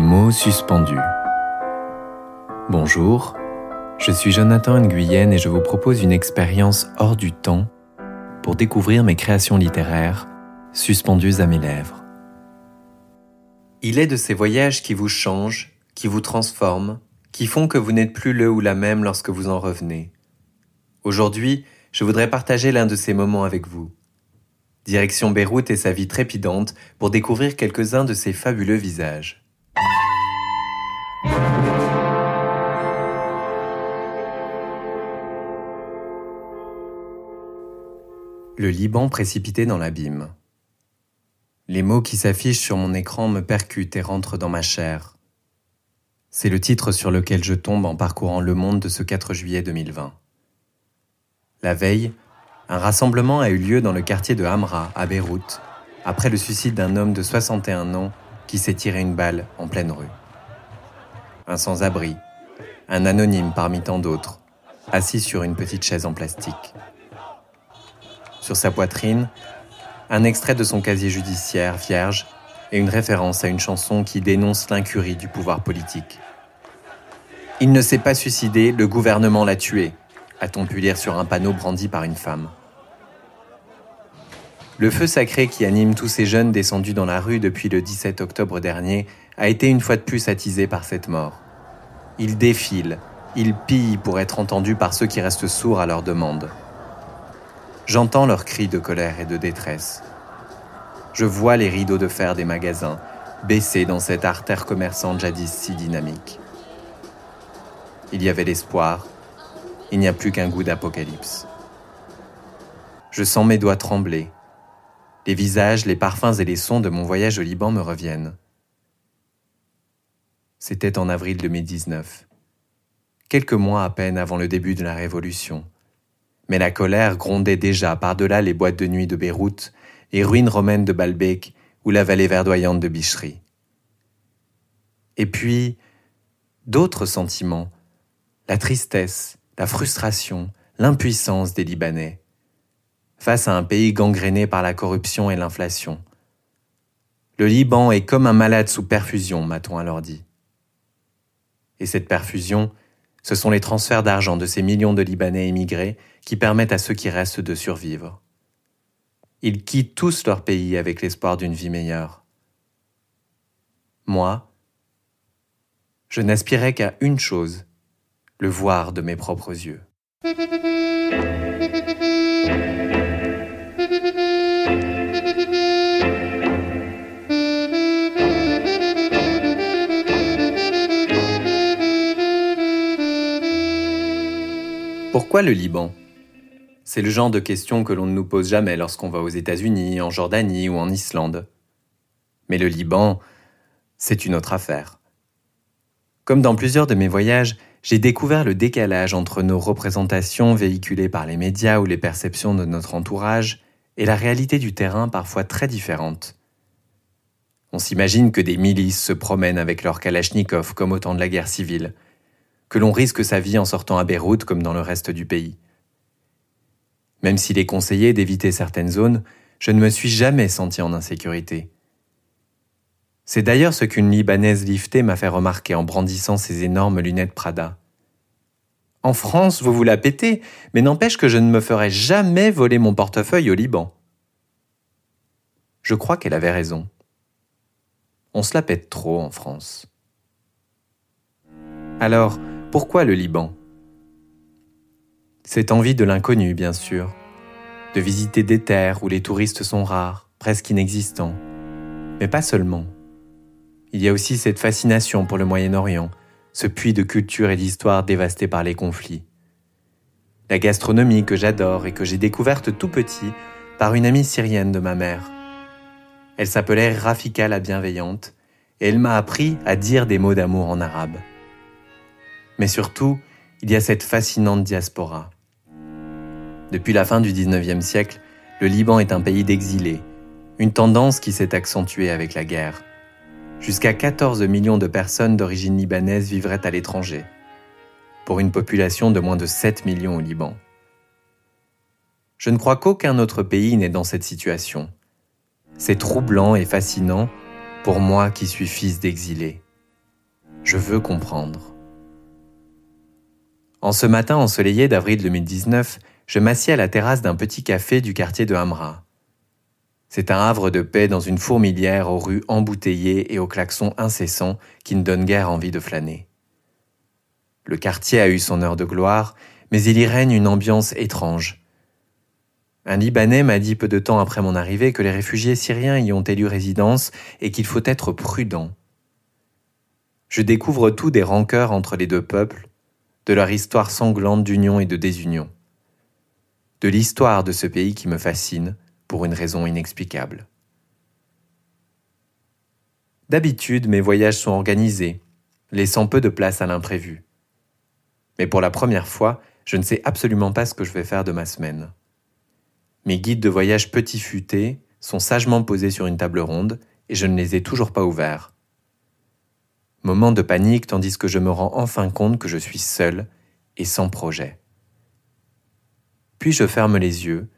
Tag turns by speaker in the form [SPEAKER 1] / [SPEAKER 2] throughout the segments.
[SPEAKER 1] Mots suspendus. Bonjour, je suis Jonathan Nguyen et je vous propose une expérience hors du temps pour découvrir mes créations littéraires suspendues à mes lèvres. Il est de ces voyages qui vous changent, qui vous transforment, qui font que vous n'êtes plus le ou la même lorsque vous en revenez. Aujourd'hui, je voudrais partager l'un de ces moments avec vous. Direction Beyrouth et sa vie trépidante pour découvrir quelques-uns de ses fabuleux visages. Le Liban précipité dans l'abîme. Les mots qui s'affichent sur mon écran me percutent et rentrent dans ma chair. C'est le titre sur lequel je tombe en parcourant le monde de ce 4 juillet 2020. La veille, un rassemblement a eu lieu dans le quartier de Hamra, à Beyrouth, après le suicide d'un homme de 61 ans qui s'est tiré une balle en pleine rue. Un sans-abri, un anonyme parmi tant d'autres, assis sur une petite chaise en plastique. Sur sa poitrine, un extrait de son casier judiciaire vierge et une référence à une chanson qui dénonce l'incurie du pouvoir politique. Il ne s'est pas suicidé, le gouvernement l'a tué, a-t-on pu lire sur un panneau brandi par une femme. Le feu sacré qui anime tous ces jeunes descendus dans la rue depuis le 17 octobre dernier a été une fois de plus attisé par cette mort. Ils défilent, ils pillent pour être entendus par ceux qui restent sourds à leurs demandes. J'entends leurs cris de colère et de détresse. Je vois les rideaux de fer des magasins baisser dans cette artère commerçante jadis si dynamique. Il y avait l'espoir, il n'y a plus qu'un goût d'apocalypse. Je sens mes doigts trembler. Les visages, les parfums et les sons de mon voyage au Liban me reviennent. C'était en avril 2019, quelques mois à peine avant le début de la Révolution. Mais la colère grondait déjà par-delà les boîtes de nuit de Beyrouth, les ruines romaines de Baalbek ou la vallée verdoyante de Bichri. Et puis, d'autres sentiments, la tristesse, la frustration, l'impuissance des Libanais face à un pays gangréné par la corruption et l'inflation. Le Liban est comme un malade sous perfusion, m'a-t-on alors dit. Et cette perfusion, ce sont les transferts d'argent de ces millions de Libanais émigrés qui permettent à ceux qui restent de survivre. Ils quittent tous leur pays avec l'espoir d'une vie meilleure. Moi, je n'aspirais qu'à une chose, le voir de mes propres yeux. Pourquoi le Liban? C'est le genre de question que l'on ne nous pose jamais lorsqu'on va aux États-Unis, en Jordanie ou en Islande. Mais le Liban, c'est une autre affaire. Comme dans plusieurs de mes voyages, j'ai découvert le décalage entre nos représentations véhiculées par les médias ou les perceptions de notre entourage et la réalité du terrain parfois très différente. On s'imagine que des milices se promènent avec leurs kalachnikovs comme au temps de la guerre civile, que l'on risque sa vie en sortant à Beyrouth comme dans le reste du pays. Même s'il est conseillé d'éviter certaines zones, je ne me suis jamais senti en insécurité. C'est d'ailleurs ce qu'une Libanaise liftée m'a fait remarquer en brandissant ses énormes lunettes Prada. En France, vous vous la pétez, mais n'empêche que je ne me ferai jamais voler mon portefeuille au Liban. Je crois qu'elle avait raison. On se la pète trop en France. Alors, pourquoi le Liban? Cette envie de l'inconnu, bien sûr, de visiter des terres où les touristes sont rares, presque inexistants, mais pas seulement. Il y a aussi cette fascination pour le Moyen-Orient, ce puits de culture et d'histoire dévasté par les conflits. La gastronomie que j'adore et que j'ai découverte tout petit par une amie syrienne de ma mère. Elle s'appelait Rafika la bienveillante et elle m'a appris à dire des mots d'amour en arabe. Mais surtout, il y a cette fascinante diaspora. Depuis la fin du 19e siècle, le Liban est un pays d'exilés, une tendance qui s'est accentuée avec la guerre. Jusqu'à 14 millions de personnes d'origine libanaise vivraient à l'étranger, pour une population de moins de 7 millions au Liban. Je ne crois qu'aucun autre pays n'est dans cette situation. C'est troublant et fascinant pour moi qui suis fils d'exilés. Je veux comprendre. En ce matin ensoleillé d'avril 2019, je m'assieds à la terrasse d'un petit café du quartier de Hamra. C'est un havre de paix dans une fourmilière aux rues embouteillées et aux klaxons incessants qui ne donnent guère envie de flâner. Le quartier a eu son heure de gloire, mais il y règne une ambiance étrange. Un Libanais m'a dit peu de temps après mon arrivée que les réfugiés syriens y ont élu résidence et qu'il faut être prudent. Je découvre tout des rancœurs entre les deux peuples, de leur histoire sanglante d'union et de désunion, de l'histoire de ce pays qui me fascine pour une raison inexplicable. D'habitude, mes voyages sont organisés, laissant peu de place à l'imprévu. Mais pour la première fois, je ne sais absolument pas ce que je vais faire de ma semaine. Mes guides de voyage petits futés sont sagement posés sur une table ronde et je ne les ai toujours pas ouverts. Moment de panique tandis que je me rends enfin compte que je suis seul et sans projet. Puis je ferme les yeux,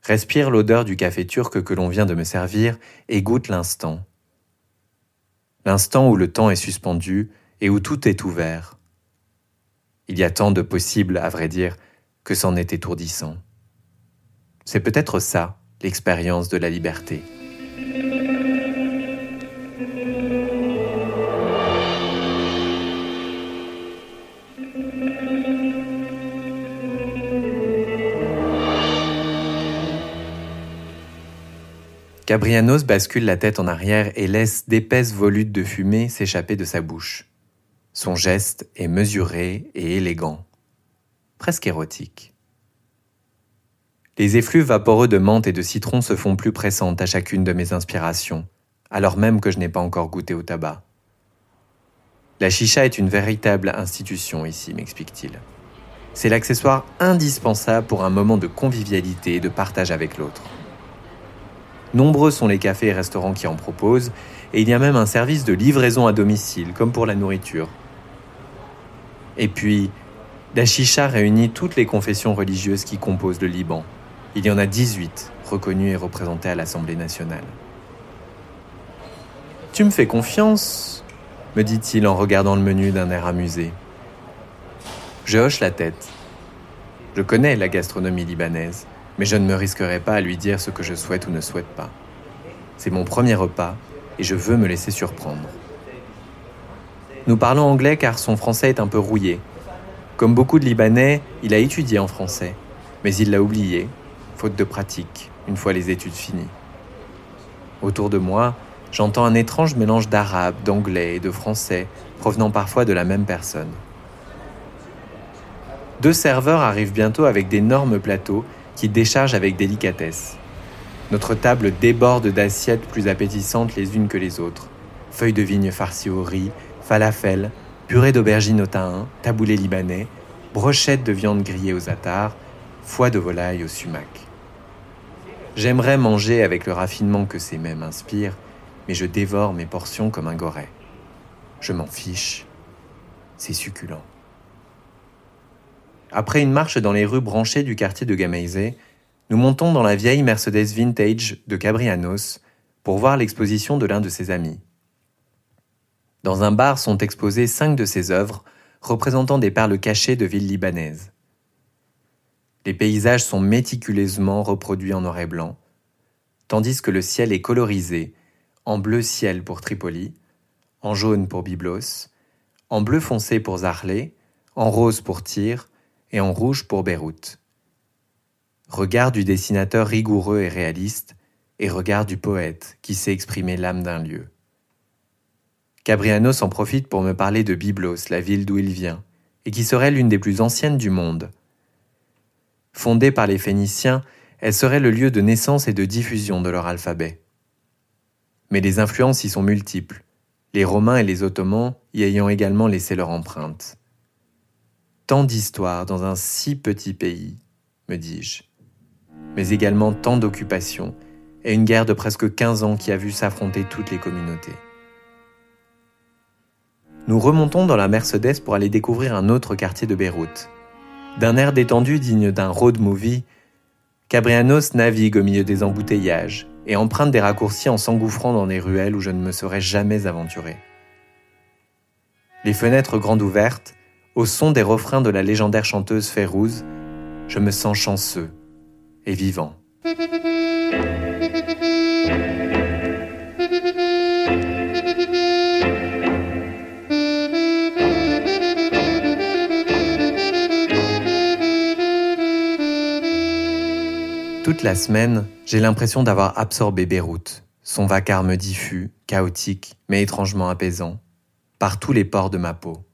[SPEAKER 1] respire l'odeur du café turc que l'on vient de me servir et goûte l'instant. L'instant où le temps est suspendu et où tout est ouvert. Il y a tant de possibles, à vrai dire, que c'en est étourdissant. C'est peut-être ça, l'expérience de la liberté. Gabrianos bascule la tête en arrière et laisse d'épaisses volutes de fumée s'échapper de sa bouche. Son geste est mesuré et élégant, presque érotique. Les effluves vaporeux de menthe et de citron se font plus pressantes à chacune de mes inspirations, alors même que je n'ai pas encore goûté au tabac. La chicha est une véritable institution ici, m'explique-t-il. C'est l'accessoire indispensable pour un moment de convivialité et de partage avec l'autre. Nombreux sont les cafés et restaurants qui en proposent, et il y a même un service de livraison à domicile, comme pour la nourriture. Et puis, la chicha réunit toutes les confessions religieuses qui composent le Liban. Il y en a 18 reconnues et représentées à l'Assemblée nationale. Tu me fais confiance? me dit-il en regardant le menu d'un air amusé. Je hoche la tête. Je connais la gastronomie libanaise, mais je ne me risquerai pas à lui dire ce que je souhaite ou ne souhaite pas. C'est mon premier repas et je veux me laisser surprendre. Nous parlons anglais car son français est un peu rouillé. Comme beaucoup de Libanais, il a étudié en français, mais il l'a oublié, faute de pratique, une fois les études finies. Autour de moi, j'entends un étrange mélange d'arabe, d'anglais et de français, provenant parfois de la même personne. Deux serveurs arrivent bientôt avec d'énormes plateaux qui déchargent avec délicatesse. Notre table déborde d'assiettes plus appétissantes les unes que les autres. Feuilles de vigne farcies au riz, falafel, purée d'aubergines au thym, taboulé libanais, brochettes de viande grillée aux attards, foie de volaille au sumac. J'aimerais manger avec le raffinement que ces mets m'inspirent, mais je dévore mes portions comme un goret. Je m'en fiche. C'est succulent. Après une marche dans les rues branchées du quartier de Gamaizé, nous montons dans la vieille Mercedes Vintage de Cabrianos pour voir l'exposition de l'un de ses amis. Dans un bar sont exposées cinq de ses œuvres représentant des perles cachées de villes libanaises. Les paysages sont méticuleusement reproduits en noir et blanc, tandis que le ciel est colorisé en bleu ciel pour Tripoli, en jaune pour Byblos, en bleu foncé pour Zarlé, en rose pour Tyr et en rouge pour Beyrouth. Regard du dessinateur rigoureux et réaliste, et regard du poète qui sait exprimer l'âme d'un lieu. Cabriano s'en profite pour me parler de Byblos, la ville d'où il vient, et qui serait l'une des plus anciennes du monde. Fondée par les Phéniciens, elle serait le lieu de naissance et de diffusion de leur alphabet. Mais les influences y sont multiples, les Romains et les Ottomans y ayant également laissé leur empreinte. Tant d'histoires dans un si petit pays, me dis-je, mais également tant d'occupations et une guerre de presque 15 ans qui a vu s'affronter toutes les communautés. Nous remontons dans la Mercedes pour aller découvrir un autre quartier de Beyrouth. D'un air détendu digne d'un road movie, Cabrianos navigue au milieu des embouteillages et emprunte des raccourcis en s'engouffrant dans des ruelles où je ne me serais jamais aventuré. les fenêtres grandes ouvertes, au son des refrains de la légendaire chanteuse Férouz, je me sens chanceux et vivant. Toute la semaine, j'ai l'impression d'avoir absorbé Beyrouth, son vacarme diffus, chaotique, mais étrangement apaisant, par tous les pores de ma peau.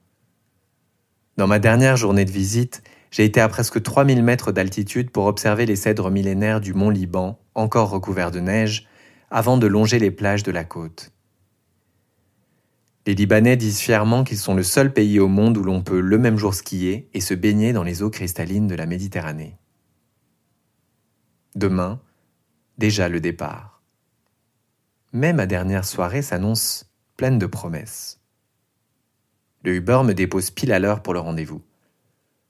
[SPEAKER 1] Dans ma dernière journée de visite, j'ai été à presque 3000 mètres d'altitude pour observer les cèdres millénaires du mont Liban, encore recouverts de neige, avant de longer les plages de la côte. Les Libanais disent fièrement qu'ils sont le seul pays au monde où l'on peut le même jour skier et se baigner dans les eaux cristallines de la Méditerranée. Demain, déjà le départ. Mais ma dernière soirée s'annonce pleine de promesses. Le Uber me dépose pile à l'heure pour le rendez-vous.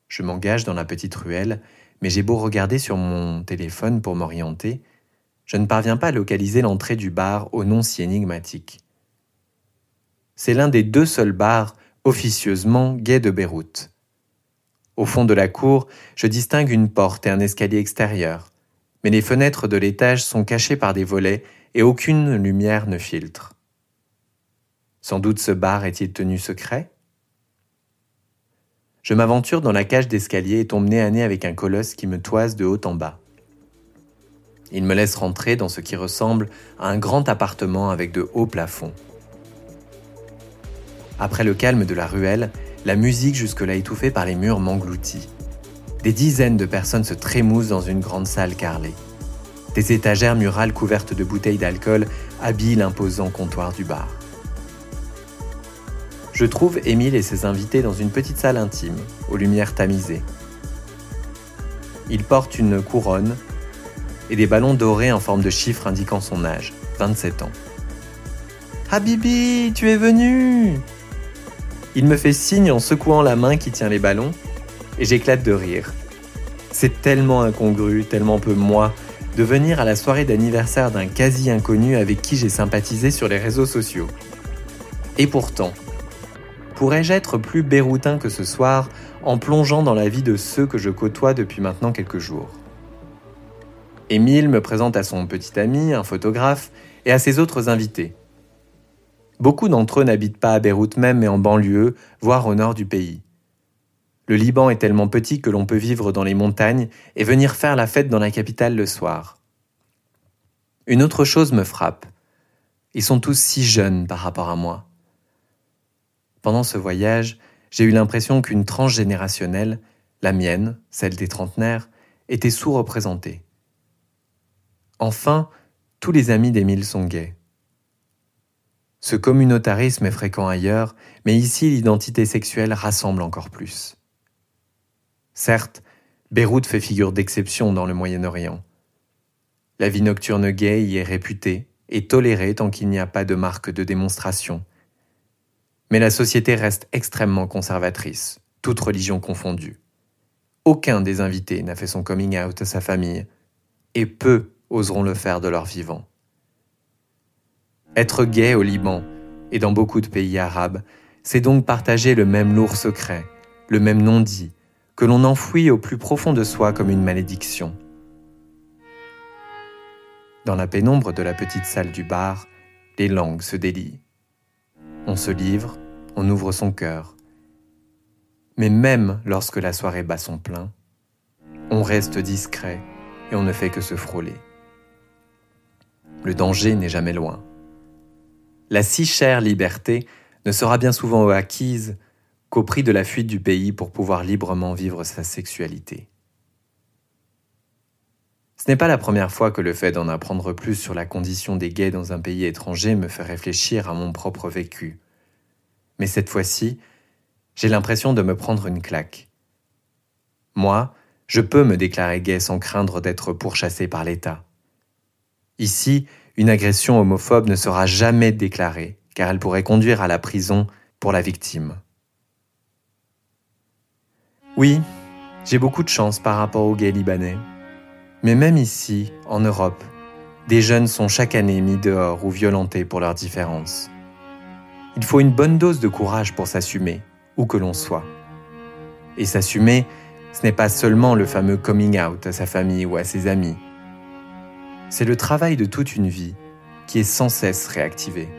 [SPEAKER 1] Je m'engage dans la petite ruelle, mais j'ai beau regarder sur mon téléphone pour m'orienter, je ne parviens pas à localiser l'entrée du bar au nom si énigmatique. C'est l'un des deux seuls bars officieusement gays de Beyrouth. Au fond de la cour, je distingue une porte et un escalier extérieur, mais les fenêtres de l'étage sont cachées par des volets et aucune lumière ne filtre. Sans doute ce bar est-il tenu secret? Je m'aventure dans la cage d'escalier et tombe nez à nez avec un colosse qui me toise de haut en bas. Il me laisse rentrer dans ce qui ressemble à un grand appartement avec de hauts plafonds. Après le calme de la ruelle, la musique jusque-là étouffée par les murs m'engloutit. Des dizaines de personnes se trémoussent dans une grande salle carrelée. Des étagères murales couvertes de bouteilles d'alcool habillent l'imposant comptoir du bar. Je trouve Émile et ses invités dans une petite salle intime, aux lumières tamisées. Il porte une couronne et des ballons dorés en forme de chiffre indiquant son âge, 27 ans. Habibi, tu es venu Il me fait signe en secouant la main qui tient les ballons et j'éclate de rire. C'est tellement incongru, tellement peu moi, de venir à la soirée d'anniversaire d'un quasi inconnu avec qui j'ai sympathisé sur les réseaux sociaux. Et pourtant, pourrais-je être plus béroutin que ce soir en plongeant dans la vie de ceux que je côtoie depuis maintenant quelques jours? Émile me présente à son petit ami, un photographe, et à ses autres invités. Beaucoup d'entre eux n'habitent pas à Beyrouth même, mais en banlieue, voire au nord du pays. Le Liban est tellement petit que l'on peut vivre dans les montagnes et venir faire la fête dans la capitale le soir. Une autre chose me frappe. Ils sont tous si jeunes par rapport à moi. Pendant ce voyage, j'ai eu l'impression qu'une tranche générationnelle, la mienne, celle des trentenaires, était sous-représentée. Enfin, tous les amis d'Émile sont gays. Ce communautarisme est fréquent ailleurs, mais ici l'identité sexuelle rassemble encore plus. Certes, Beyrouth fait figure d'exception dans le Moyen-Orient. La vie nocturne gay y est réputée et tolérée tant qu'il n'y a pas de marque de démonstration. Mais la société reste extrêmement conservatrice, toute religion confondue. Aucun des invités n'a fait son coming out à sa famille, et peu oseront le faire de leur vivant. Être gay au Liban et dans beaucoup de pays arabes, c'est donc partager le même lourd secret, le même non-dit, que l'on enfouit au plus profond de soi comme une malédiction. Dans la pénombre de la petite salle du bar, les langues se délient. On se livre, on ouvre son cœur. Mais même lorsque la soirée bat son plein, on reste discret et on ne fait que se frôler. Le danger n'est jamais loin. La si chère liberté ne sera bien souvent acquise qu'au prix de la fuite du pays pour pouvoir librement vivre sa sexualité. Ce n'est pas la première fois que le fait d'en apprendre plus sur la condition des gays dans un pays étranger me fait réfléchir à mon propre vécu. Mais cette fois-ci, j'ai l'impression de me prendre une claque. Moi, je peux me déclarer gay sans craindre d'être pourchassé par l'État. Ici, une agression homophobe ne sera jamais déclarée, car elle pourrait conduire à la prison pour la victime. Oui, j'ai beaucoup de chance par rapport aux gays libanais. Mais même ici, en Europe, des jeunes sont chaque année mis dehors ou violentés pour leurs différences. Il faut une bonne dose de courage pour s'assumer, où que l'on soit. Et s'assumer, ce n'est pas seulement le fameux coming out à sa famille ou à ses amis. C'est le travail de toute une vie qui est sans cesse réactivé.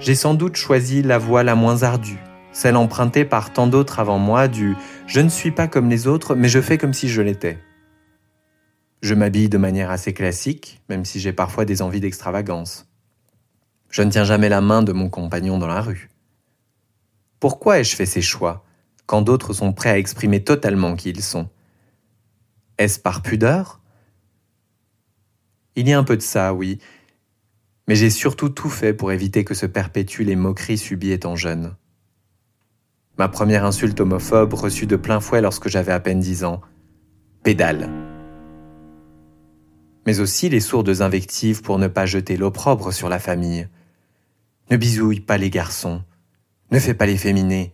[SPEAKER 1] J'ai sans doute choisi la voie la moins ardue, celle empruntée par tant d'autres avant moi du je ne suis pas comme les autres, mais je fais comme si je l'étais. Je m'habille de manière assez classique, même si j'ai parfois des envies d'extravagance. Je ne tiens jamais la main de mon compagnon dans la rue. Pourquoi ai-je fait ces choix quand d'autres sont prêts à exprimer totalement qui ils sont? Est-ce par pudeur? Il y a un peu de ça, oui, mais j'ai surtout tout fait pour éviter que se perpétuent les moqueries subies étant jeune. Ma première insulte homophobe reçue de plein fouet lorsque j'avais à peine dix ans. Pédale. Mais aussi les sourdes invectives pour ne pas jeter l'opprobre sur la famille. Ne bisouille pas les garçons. Ne fais pas les féminés.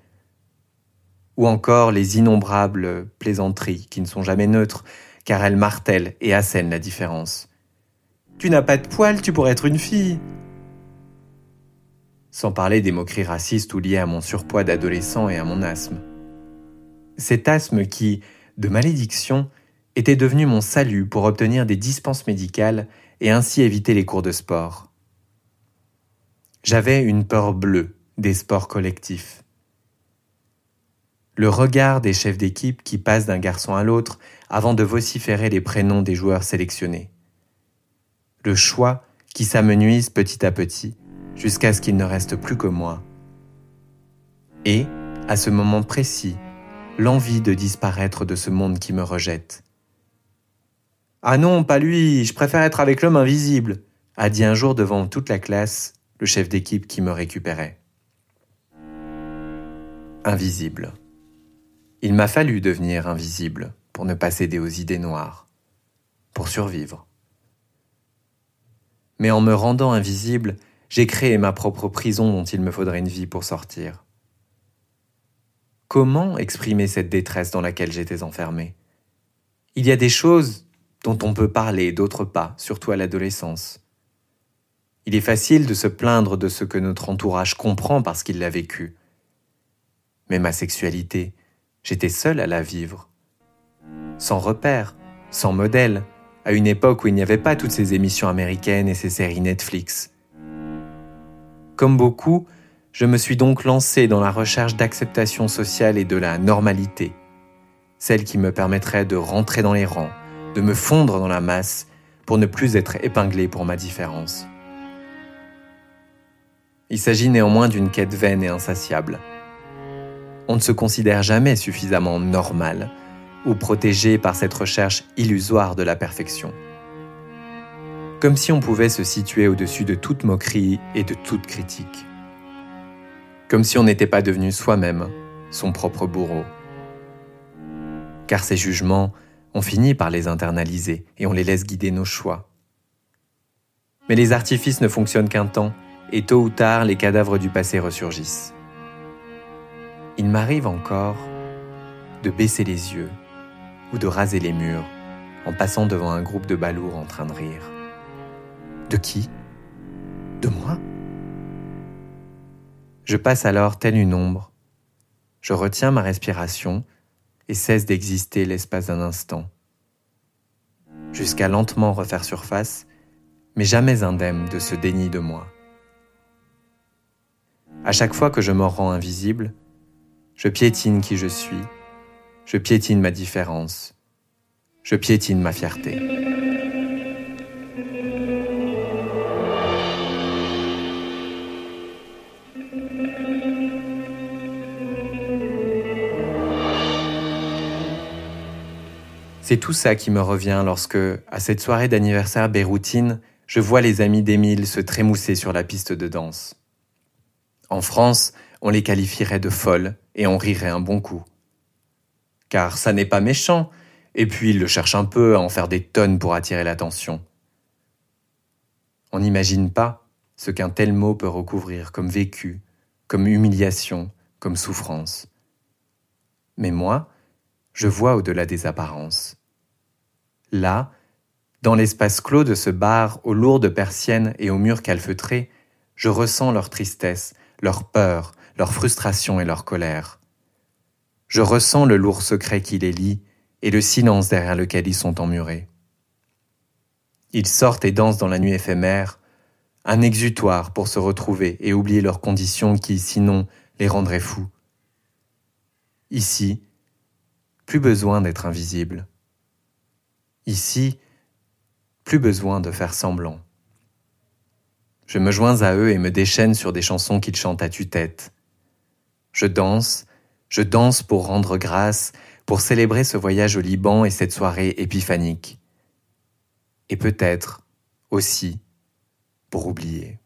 [SPEAKER 1] Ou encore les innombrables plaisanteries qui ne sont jamais neutres, car elles martèlent et assènent la différence. Tu n'as pas de poils, tu pourrais être une fille sans parler des moqueries racistes ou liées à mon surpoids d'adolescent et à mon asthme. Cet asthme qui, de malédiction, était devenu mon salut pour obtenir des dispenses médicales et ainsi éviter les cours de sport. J'avais une peur bleue des sports collectifs. Le regard des chefs d'équipe qui passent d'un garçon à l'autre avant de vociférer les prénoms des joueurs sélectionnés. Le choix qui s'amenuise petit à petit jusqu'à ce qu'il ne reste plus que moi. Et, à ce moment précis, l'envie de disparaître de ce monde qui me rejette. Ah non, pas lui, je préfère être avec l'homme invisible, a dit un jour devant toute la classe le chef d'équipe qui me récupérait. Invisible. Il m'a fallu devenir invisible pour ne pas céder aux idées noires, pour survivre. Mais en me rendant invisible, j'ai créé ma propre prison dont il me faudrait une vie pour sortir. Comment exprimer cette détresse dans laquelle j'étais enfermé? Il y a des choses dont on peut parler, d'autres pas, surtout à l'adolescence. Il est facile de se plaindre de ce que notre entourage comprend parce qu'il l'a vécu. Mais ma sexualité, j'étais seul à la vivre. Sans repère, sans modèle, à une époque où il n'y avait pas toutes ces émissions américaines et ces séries Netflix. Comme beaucoup, je me suis donc lancé dans la recherche d'acceptation sociale et de la normalité, celle qui me permettrait de rentrer dans les rangs, de me fondre dans la masse pour ne plus être épinglé pour ma différence. Il s'agit néanmoins d'une quête vaine et insatiable. On ne se considère jamais suffisamment normal ou protégé par cette recherche illusoire de la perfection comme si on pouvait se situer au-dessus de toute moquerie et de toute critique. Comme si on n'était pas devenu soi-même son propre bourreau. Car ces jugements, on finit par les internaliser et on les laisse guider nos choix. Mais les artifices ne fonctionnent qu'un temps, et tôt ou tard, les cadavres du passé ressurgissent. Il m'arrive encore de baisser les yeux ou de raser les murs en passant devant un groupe de balourds en train de rire. De qui? De moi? Je passe alors telle une ombre. Je retiens ma respiration et cesse d'exister l'espace d'un instant. Jusqu'à lentement refaire surface, mais jamais indemne de ce déni de moi. À chaque fois que je me rends invisible, je piétine qui je suis, je piétine ma différence, je piétine ma fierté. C'est tout ça qui me revient lorsque, à cette soirée d'anniversaire béroutine, je vois les amis d'Émile se trémousser sur la piste de danse. En France, on les qualifierait de folles et on rirait un bon coup. Car ça n'est pas méchant, et puis ils le cherchent un peu à en faire des tonnes pour attirer l'attention. On n'imagine pas ce qu'un tel mot peut recouvrir comme vécu, comme humiliation, comme souffrance. Mais moi, je vois au-delà des apparences. Là, dans l'espace clos de ce bar aux lourdes persiennes et aux murs calfeutrés, je ressens leur tristesse, leur peur, leur frustration et leur colère. Je ressens le lourd secret qui les lie et le silence derrière lequel ils sont emmurés. Ils sortent et dansent dans la nuit éphémère, un exutoire pour se retrouver et oublier leurs conditions qui, sinon, les rendraient fous. Ici, plus besoin d'être invisible. Ici, plus besoin de faire semblant. Je me joins à eux et me déchaîne sur des chansons qu'ils chantent à tue-tête. Je danse, je danse pour rendre grâce, pour célébrer ce voyage au Liban et cette soirée épiphanique. Et peut-être aussi pour oublier.